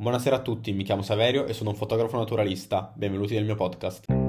Buonasera a tutti, mi chiamo Saverio e sono un fotografo naturalista. Benvenuti nel mio podcast.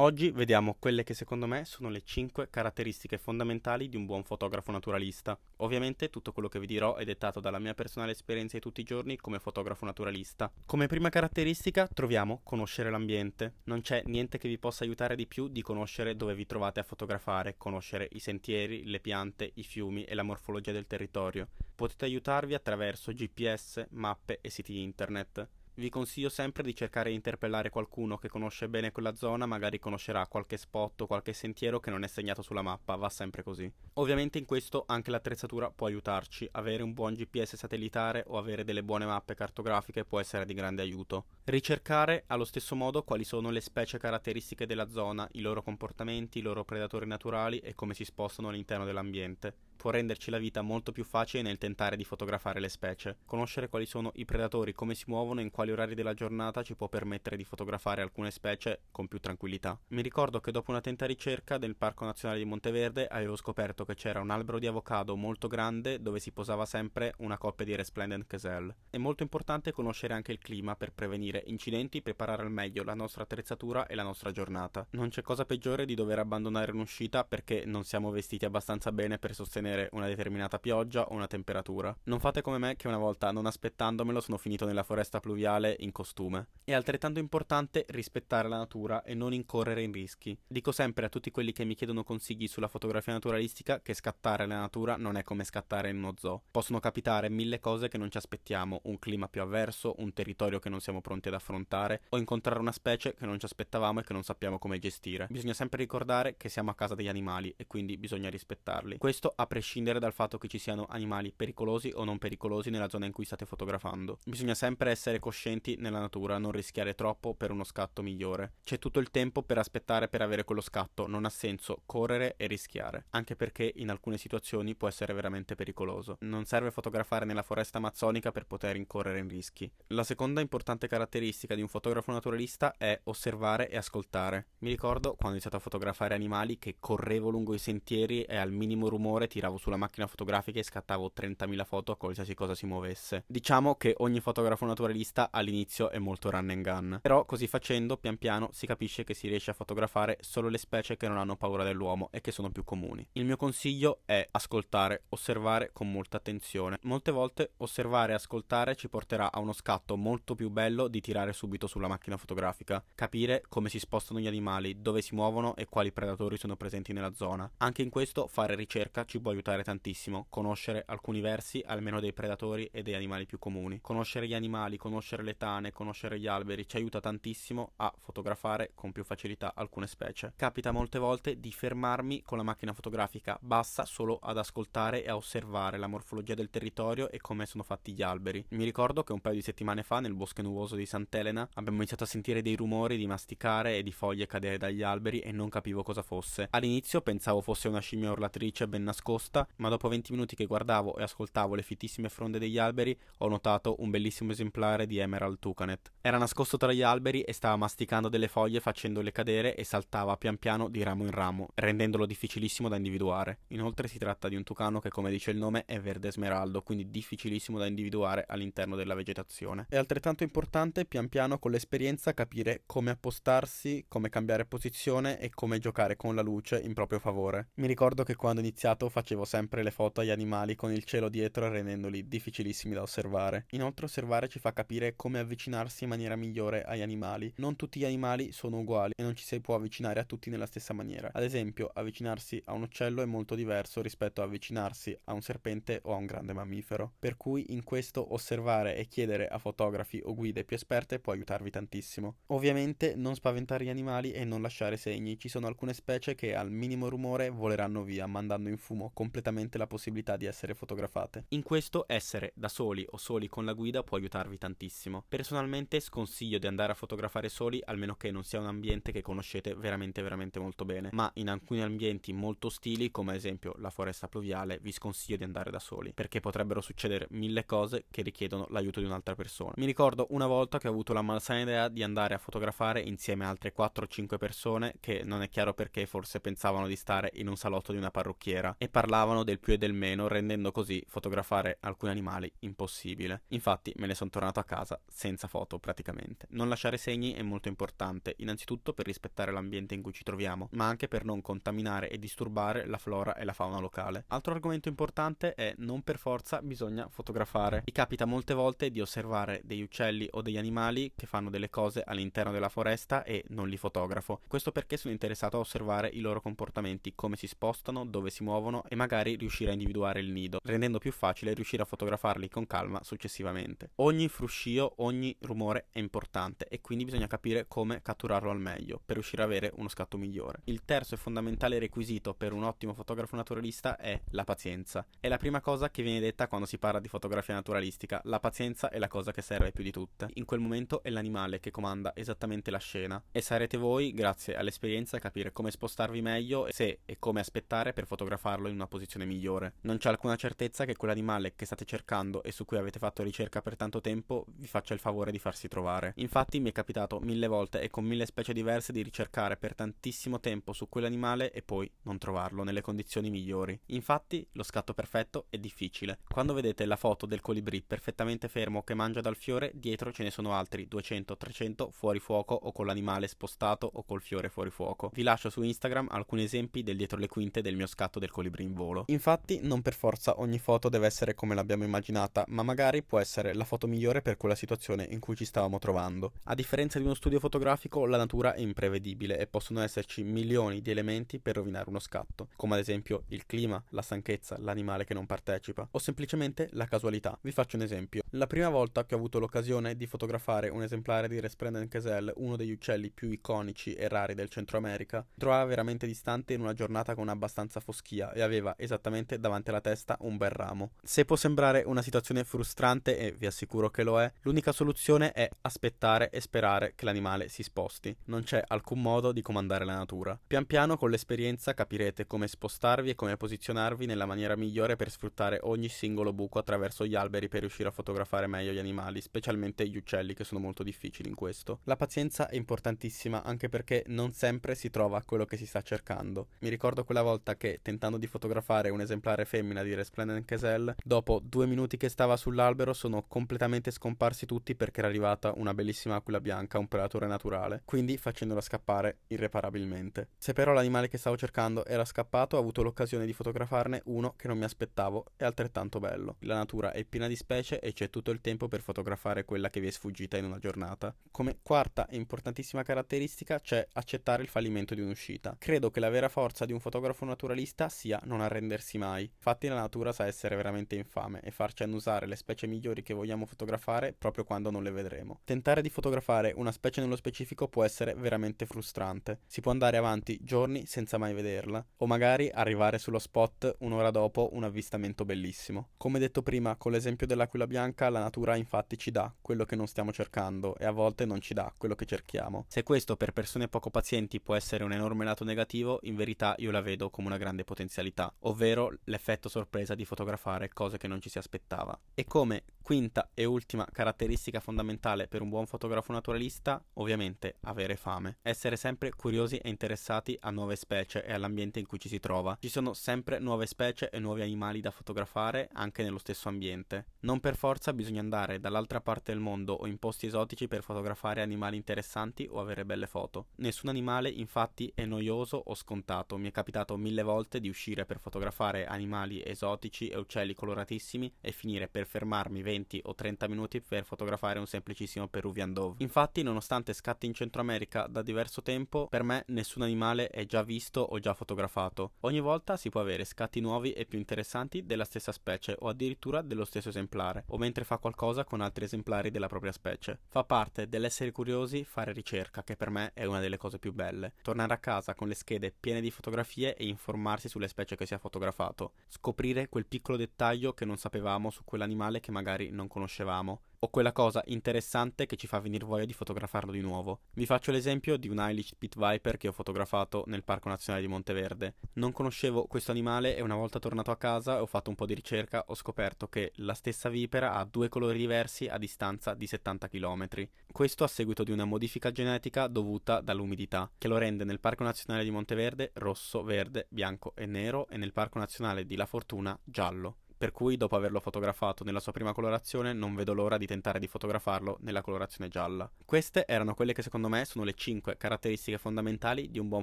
Oggi vediamo quelle che secondo me sono le 5 caratteristiche fondamentali di un buon fotografo naturalista. Ovviamente tutto quello che vi dirò è dettato dalla mia personale esperienza di tutti i giorni come fotografo naturalista. Come prima caratteristica troviamo conoscere l'ambiente. Non c'è niente che vi possa aiutare di più di conoscere dove vi trovate a fotografare, conoscere i sentieri, le piante, i fiumi e la morfologia del territorio. Potete aiutarvi attraverso GPS, mappe e siti internet vi consiglio sempre di cercare di interpellare qualcuno che conosce bene quella zona, magari conoscerà qualche spot o qualche sentiero che non è segnato sulla mappa, va sempre così. Ovviamente in questo anche l'attrezzatura può aiutarci, avere un buon GPS satellitare o avere delle buone mappe cartografiche può essere di grande aiuto. Ricercare allo stesso modo quali sono le specie caratteristiche della zona, i loro comportamenti, i loro predatori naturali e come si spostano all'interno dell'ambiente può renderci la vita molto più facile nel tentare di fotografare le specie. Conoscere quali sono i predatori, come si muovono e in quali orari della giornata ci può permettere di fotografare alcune specie con più tranquillità. Mi ricordo che dopo un'attenta ricerca nel Parco Nazionale di Monteverde avevo scoperto che c'era un albero di avocado molto grande dove si posava sempre una coppia di Resplendent Gazelle. È molto importante conoscere anche il clima per prevenire incidenti e preparare al meglio la nostra attrezzatura e la nostra giornata. Non c'è cosa peggiore di dover abbandonare un'uscita perché non siamo vestiti abbastanza bene per sostenere ottenere una determinata pioggia o una temperatura. Non fate come me che una volta, non aspettandomelo, sono finito nella foresta pluviale in costume. È altrettanto importante rispettare la natura e non incorrere in rischi. Dico sempre a tutti quelli che mi chiedono consigli sulla fotografia naturalistica che scattare la natura non è come scattare in uno zoo. Possono capitare mille cose che non ci aspettiamo, un clima più avverso, un territorio che non siamo pronti ad affrontare o incontrare una specie che non ci aspettavamo e che non sappiamo come gestire. Bisogna sempre ricordare che siamo a casa degli animali e quindi bisogna rispettarli. Questo a prescindere dal fatto che ci siano animali pericolosi o non pericolosi nella zona in cui state fotografando. Bisogna sempre essere coscienti nella natura, non rischiare troppo per uno scatto migliore. C'è tutto il tempo per aspettare per avere quello scatto, non ha senso correre e rischiare, anche perché in alcune situazioni può essere veramente pericoloso. Non serve fotografare nella foresta amazzonica per poter incorrere in rischi. La seconda importante caratteristica di un fotografo naturalista è osservare e ascoltare. Mi ricordo quando ho iniziato a fotografare animali che correvo lungo i sentieri e al minimo rumore tiravo tiravo sulla macchina fotografica e scattavo 30.000 foto a qualsiasi cosa si muovesse. Diciamo che ogni fotografo naturalista all'inizio è molto run and gun, però così facendo pian piano si capisce che si riesce a fotografare solo le specie che non hanno paura dell'uomo e che sono più comuni. Il mio consiglio è ascoltare, osservare con molta attenzione. Molte volte osservare e ascoltare ci porterà a uno scatto molto più bello di tirare subito sulla macchina fotografica, capire come si spostano gli animali, dove si muovono e quali predatori sono presenti nella zona. Anche in questo fare ricerca ci può aiutare aiutare tantissimo conoscere alcuni versi almeno dei predatori e dei animali più comuni. Conoscere gli animali, conoscere le tane, conoscere gli alberi ci aiuta tantissimo a fotografare con più facilità alcune specie. Capita molte volte di fermarmi con la macchina fotografica bassa solo ad ascoltare e a osservare la morfologia del territorio e come sono fatti gli alberi. Mi ricordo che un paio di settimane fa nel bosco nuvoso di Sant'Elena abbiamo iniziato a sentire dei rumori di masticare e di foglie cadere dagli alberi e non capivo cosa fosse. All'inizio pensavo fosse una scimmia urlatrice ben nascosta nascosta, ma dopo 20 minuti che guardavo e ascoltavo le fittissime fronde degli alberi, ho notato un bellissimo esemplare di Emerald Tucanet. Era nascosto tra gli alberi e stava masticando delle foglie facendole cadere e saltava pian piano di ramo in ramo, rendendolo difficilissimo da individuare. Inoltre si tratta di un tucano che, come dice il nome, è verde smeraldo, quindi difficilissimo da individuare all'interno della vegetazione. È altrettanto importante pian piano con l'esperienza capire come appostarsi, come cambiare posizione e come giocare con la luce in proprio favore. Mi ricordo che quando ho iniziato facevo facevo sempre le foto agli animali con il cielo dietro rendendoli difficilissimi da osservare. Inoltre osservare ci fa capire come avvicinarsi in maniera migliore agli animali. Non tutti gli animali sono uguali e non ci si può avvicinare a tutti nella stessa maniera. Ad esempio, avvicinarsi a un uccello è molto diverso rispetto a avvicinarsi a un serpente o a un grande mammifero. Per cui in questo osservare e chiedere a fotografi o guide più esperte può aiutarvi tantissimo. Ovviamente non spaventare gli animali e non lasciare segni. Ci sono alcune specie che al minimo rumore voleranno via, mandando in fumo completamente la possibilità di essere fotografate. In questo essere da soli o soli con la guida può aiutarvi tantissimo. Personalmente sconsiglio di andare a fotografare soli almeno che non sia un ambiente che conoscete veramente veramente molto bene, ma in alcuni ambienti molto ostili come ad esempio la foresta pluviale vi sconsiglio di andare da soli perché potrebbero succedere mille cose che richiedono l'aiuto di un'altra persona. Mi ricordo una volta che ho avuto la malsana idea di andare a fotografare insieme a altre 4 5 persone che non è chiaro perché forse pensavano di stare in un salotto di una parrucchiera e parlare parlavano del più e del meno, rendendo così fotografare alcuni animali impossibile. Infatti me ne sono tornato a casa senza foto praticamente. Non lasciare segni è molto importante, innanzitutto per rispettare l'ambiente in cui ci troviamo, ma anche per non contaminare e disturbare la flora e la fauna locale. Altro argomento importante è non per forza bisogna fotografare. Mi capita molte volte di osservare degli uccelli o degli animali che fanno delle cose all'interno della foresta e non li fotografo. Questo perché sono interessato a osservare i loro comportamenti, come si spostano, dove si muovono e magari riuscire a individuare il nido, rendendo più facile riuscire a fotografarli con calma successivamente. Ogni fruscio, ogni rumore è importante e quindi bisogna capire come catturarlo al meglio per riuscire ad avere uno scatto migliore. Il terzo e fondamentale requisito per un ottimo fotografo naturalista è la pazienza. È la prima cosa che viene detta quando si parla di fotografia naturalistica. La pazienza è la cosa che serve più di tutte. In quel momento è l'animale che comanda esattamente la scena e sarete voi, grazie all'esperienza, a capire come spostarvi meglio e se e come aspettare per fotografarlo in una posizione migliore. Non c'è alcuna certezza che quell'animale che state cercando e su cui avete fatto ricerca per tanto tempo vi faccia il favore di farsi trovare. Infatti mi è capitato mille volte e con mille specie diverse di ricercare per tantissimo tempo su quell'animale e poi non trovarlo nelle condizioni migliori. Infatti lo scatto perfetto è difficile. Quando vedete la foto del colibrì perfettamente fermo che mangia dal fiore, dietro ce ne sono altri 200-300 fuori fuoco o con l'animale spostato o col fiore fuori fuoco. Vi lascio su Instagram alcuni esempi del dietro le quinte del mio scatto del colibrì in volo. Infatti non per forza ogni foto deve essere come l'abbiamo immaginata, ma magari può essere la foto migliore per quella situazione in cui ci stavamo trovando. A differenza di uno studio fotografico, la natura è imprevedibile e possono esserci milioni di elementi per rovinare uno scatto, come ad esempio il clima, la stanchezza, l'animale che non partecipa, o semplicemente la casualità. Vi faccio un esempio. La prima volta che ho avuto l'occasione di fotografare un esemplare di Resplendent Gazelle, uno degli uccelli più iconici e rari del Centro America, trovava veramente distante in una giornata con abbastanza foschia e aveva esattamente davanti alla testa un bel ramo. Se può sembrare una situazione frustrante, e vi assicuro che lo è, l'unica soluzione è aspettare e sperare che l'animale si sposti. Non c'è alcun modo di comandare la natura. Pian piano con l'esperienza capirete come spostarvi e come posizionarvi nella maniera migliore per sfruttare ogni singolo buco attraverso gli alberi per riuscire a fotografare meglio gli animali, specialmente gli uccelli che sono molto difficili in questo. La pazienza è importantissima anche perché non sempre si trova quello che si sta cercando. Mi ricordo quella volta che tentando di fotografare un esemplare femmina di Resplendent Gazelle, dopo due minuti che stava sull'albero sono completamente scomparsi tutti perché era arrivata una bellissima aquila bianca, un predatore naturale, quindi facendola scappare irreparabilmente. Se però l'animale che stavo cercando era scappato, ho avuto l'occasione di fotografarne uno che non mi aspettavo e altrettanto bello. La natura è piena di specie e c'è tutto il tempo per fotografare quella che vi è sfuggita in una giornata. Come quarta e importantissima caratteristica c'è accettare il fallimento di un'uscita. Credo che la vera forza di un fotografo naturalista sia non arrendersi mai. Infatti la natura sa essere veramente infame e farci annusare le specie migliori che vogliamo fotografare proprio quando non le vedremo. Tentare di fotografare una specie nello specifico può essere veramente frustrante. Si può andare avanti giorni senza mai vederla, o magari arrivare sullo spot un'ora dopo un avvistamento bellissimo. Come detto prima, con l'esempio dell'aquila bianca, la natura infatti ci dà quello che non stiamo cercando e a volte non ci dà quello che cerchiamo. Se questo per persone poco pazienti può essere un enorme lato negativo, in verità io la vedo come una grande potenzialità, ovvero l'effetto sorpresa di fotografare cose che non ci si aspettava. E come quinta e ultima caratteristica fondamentale per un buon fotografo naturalista, ovviamente avere fame. Essere sempre curiosi e interessati a nuove specie e all'ambiente in cui ci si trova. Ci sono sempre nuove specie e nuovi animali da fotografare anche nello stesso ambiente. Non per forza bisogna andare dall'altra parte del mondo o in posti esotici per fotografare animali interessanti o avere belle foto. Nessun animale infatti è noioso o scontato. Mi è capitato mille volte di uscire per fotografare animali esotici e uccelli coloratissimi e finire per fermarmi 20 20 o 30 minuti per fotografare un semplicissimo Peruvian Dove. Infatti, nonostante scatti in Centro America da diverso tempo, per me nessun animale è già visto o già fotografato. Ogni volta si può avere scatti nuovi e più interessanti della stessa specie o addirittura dello stesso esemplare, o mentre fa qualcosa con altri esemplari della propria specie. Fa parte dell'essere curiosi fare ricerca, che per me è una delle cose più belle. Tornare a casa con le schede piene di fotografie e informarsi sulle specie che si ha fotografato. Scoprire quel piccolo dettaglio che non sapevamo su quell'animale che magari non conoscevamo, o quella cosa interessante che ci fa venire voglia di fotografarlo di nuovo. Vi faccio l'esempio di un Eilish Pit Viper che ho fotografato nel Parco Nazionale di Monteverde. Non conoscevo questo animale e una volta tornato a casa e ho fatto un po' di ricerca ho scoperto che la stessa vipera ha due colori diversi a distanza di 70 km. Questo a seguito di una modifica genetica dovuta dall'umidità, che lo rende nel Parco Nazionale di Monteverde rosso, verde, bianco e nero e nel Parco Nazionale di La Fortuna giallo per cui dopo averlo fotografato nella sua prima colorazione non vedo l'ora di tentare di fotografarlo nella colorazione gialla. Queste erano quelle che secondo me sono le 5 caratteristiche fondamentali di un buon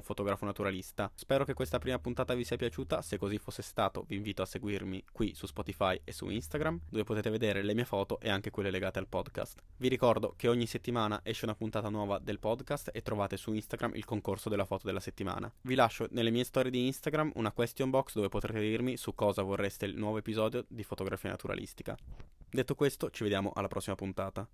fotografo naturalista. Spero che questa prima puntata vi sia piaciuta, se così fosse stato vi invito a seguirmi qui su Spotify e su Instagram, dove potete vedere le mie foto e anche quelle legate al podcast. Vi ricordo che ogni settimana esce una puntata nuova del podcast e trovate su Instagram il concorso della foto della settimana. Vi lascio nelle mie storie di Instagram una question box dove potrete dirmi su cosa vorreste il nuovo episodio episodio di fotografia naturalistica. Detto questo, ci vediamo alla prossima puntata.